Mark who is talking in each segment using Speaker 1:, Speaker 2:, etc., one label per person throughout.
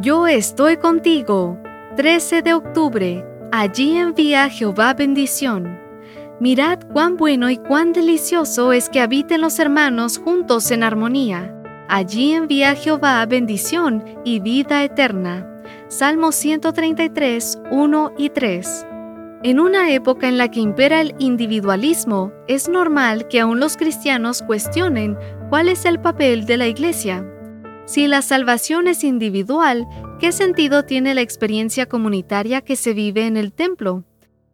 Speaker 1: Yo estoy contigo. 13 de octubre. Allí envía Jehová bendición. Mirad cuán bueno y cuán delicioso es que habiten los hermanos juntos en armonía. Allí envía Jehová bendición y vida eterna. Salmo 133, 1 y 3. En una época en la que impera el individualismo, es normal que aún los cristianos cuestionen cuál es el papel de la iglesia. Si la salvación es individual, ¿qué sentido tiene la experiencia comunitaria que se vive en el templo?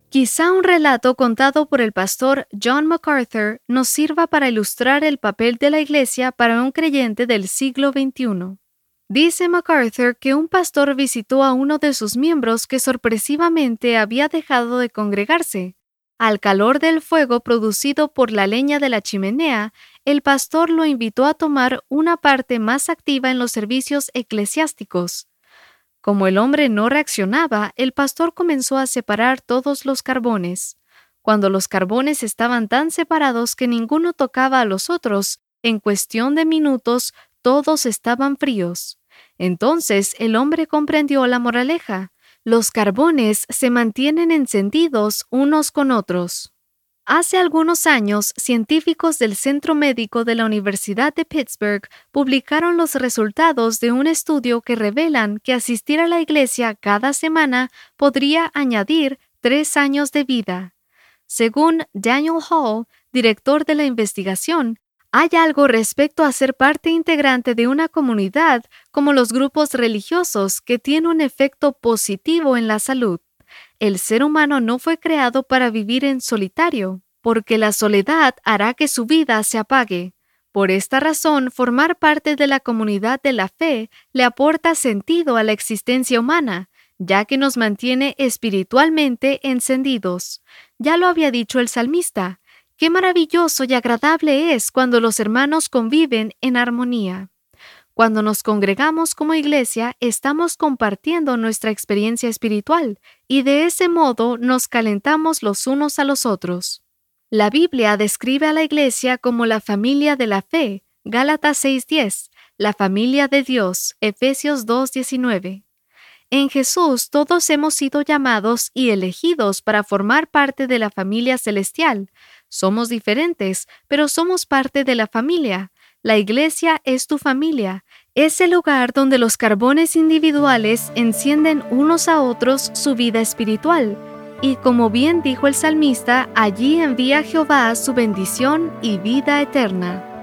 Speaker 1: Quizá un relato contado por el pastor John MacArthur nos sirva para ilustrar el papel de la Iglesia para un creyente del siglo XXI. Dice MacArthur que un pastor visitó a uno de sus miembros que sorpresivamente había dejado de congregarse. Al calor del fuego producido por la leña de la chimenea, el pastor lo invitó a tomar una parte más activa en los servicios eclesiásticos. Como el hombre no reaccionaba, el pastor comenzó a separar todos los carbones. Cuando los carbones estaban tan separados que ninguno tocaba a los otros, en cuestión de minutos todos estaban fríos. Entonces el hombre comprendió la moraleja. Los carbones se mantienen encendidos unos con otros. Hace algunos años, científicos del Centro Médico de la Universidad de Pittsburgh publicaron los resultados de un estudio que revelan que asistir a la iglesia cada semana podría añadir tres años de vida. Según Daniel Hall, director de la investigación, hay algo respecto a ser parte integrante de una comunidad como los grupos religiosos que tiene un efecto positivo en la salud. El ser humano no fue creado para vivir en solitario, porque la soledad hará que su vida se apague. Por esta razón, formar parte de la comunidad de la fe le aporta sentido a la existencia humana, ya que nos mantiene espiritualmente encendidos. Ya lo había dicho el salmista, qué maravilloso y agradable es cuando los hermanos conviven en armonía. Cuando nos congregamos como iglesia, estamos compartiendo nuestra experiencia espiritual y de ese modo nos calentamos los unos a los otros. La Biblia describe a la iglesia como la familia de la fe, Gálatas 6:10, la familia de Dios, Efesios 2:19. En Jesús todos hemos sido llamados y elegidos para formar parte de la familia celestial. Somos diferentes, pero somos parte de la familia. La iglesia es tu familia, es el lugar donde los carbones individuales encienden unos a otros su vida espiritual. Y como bien dijo el salmista, allí envía Jehová su bendición y vida eterna.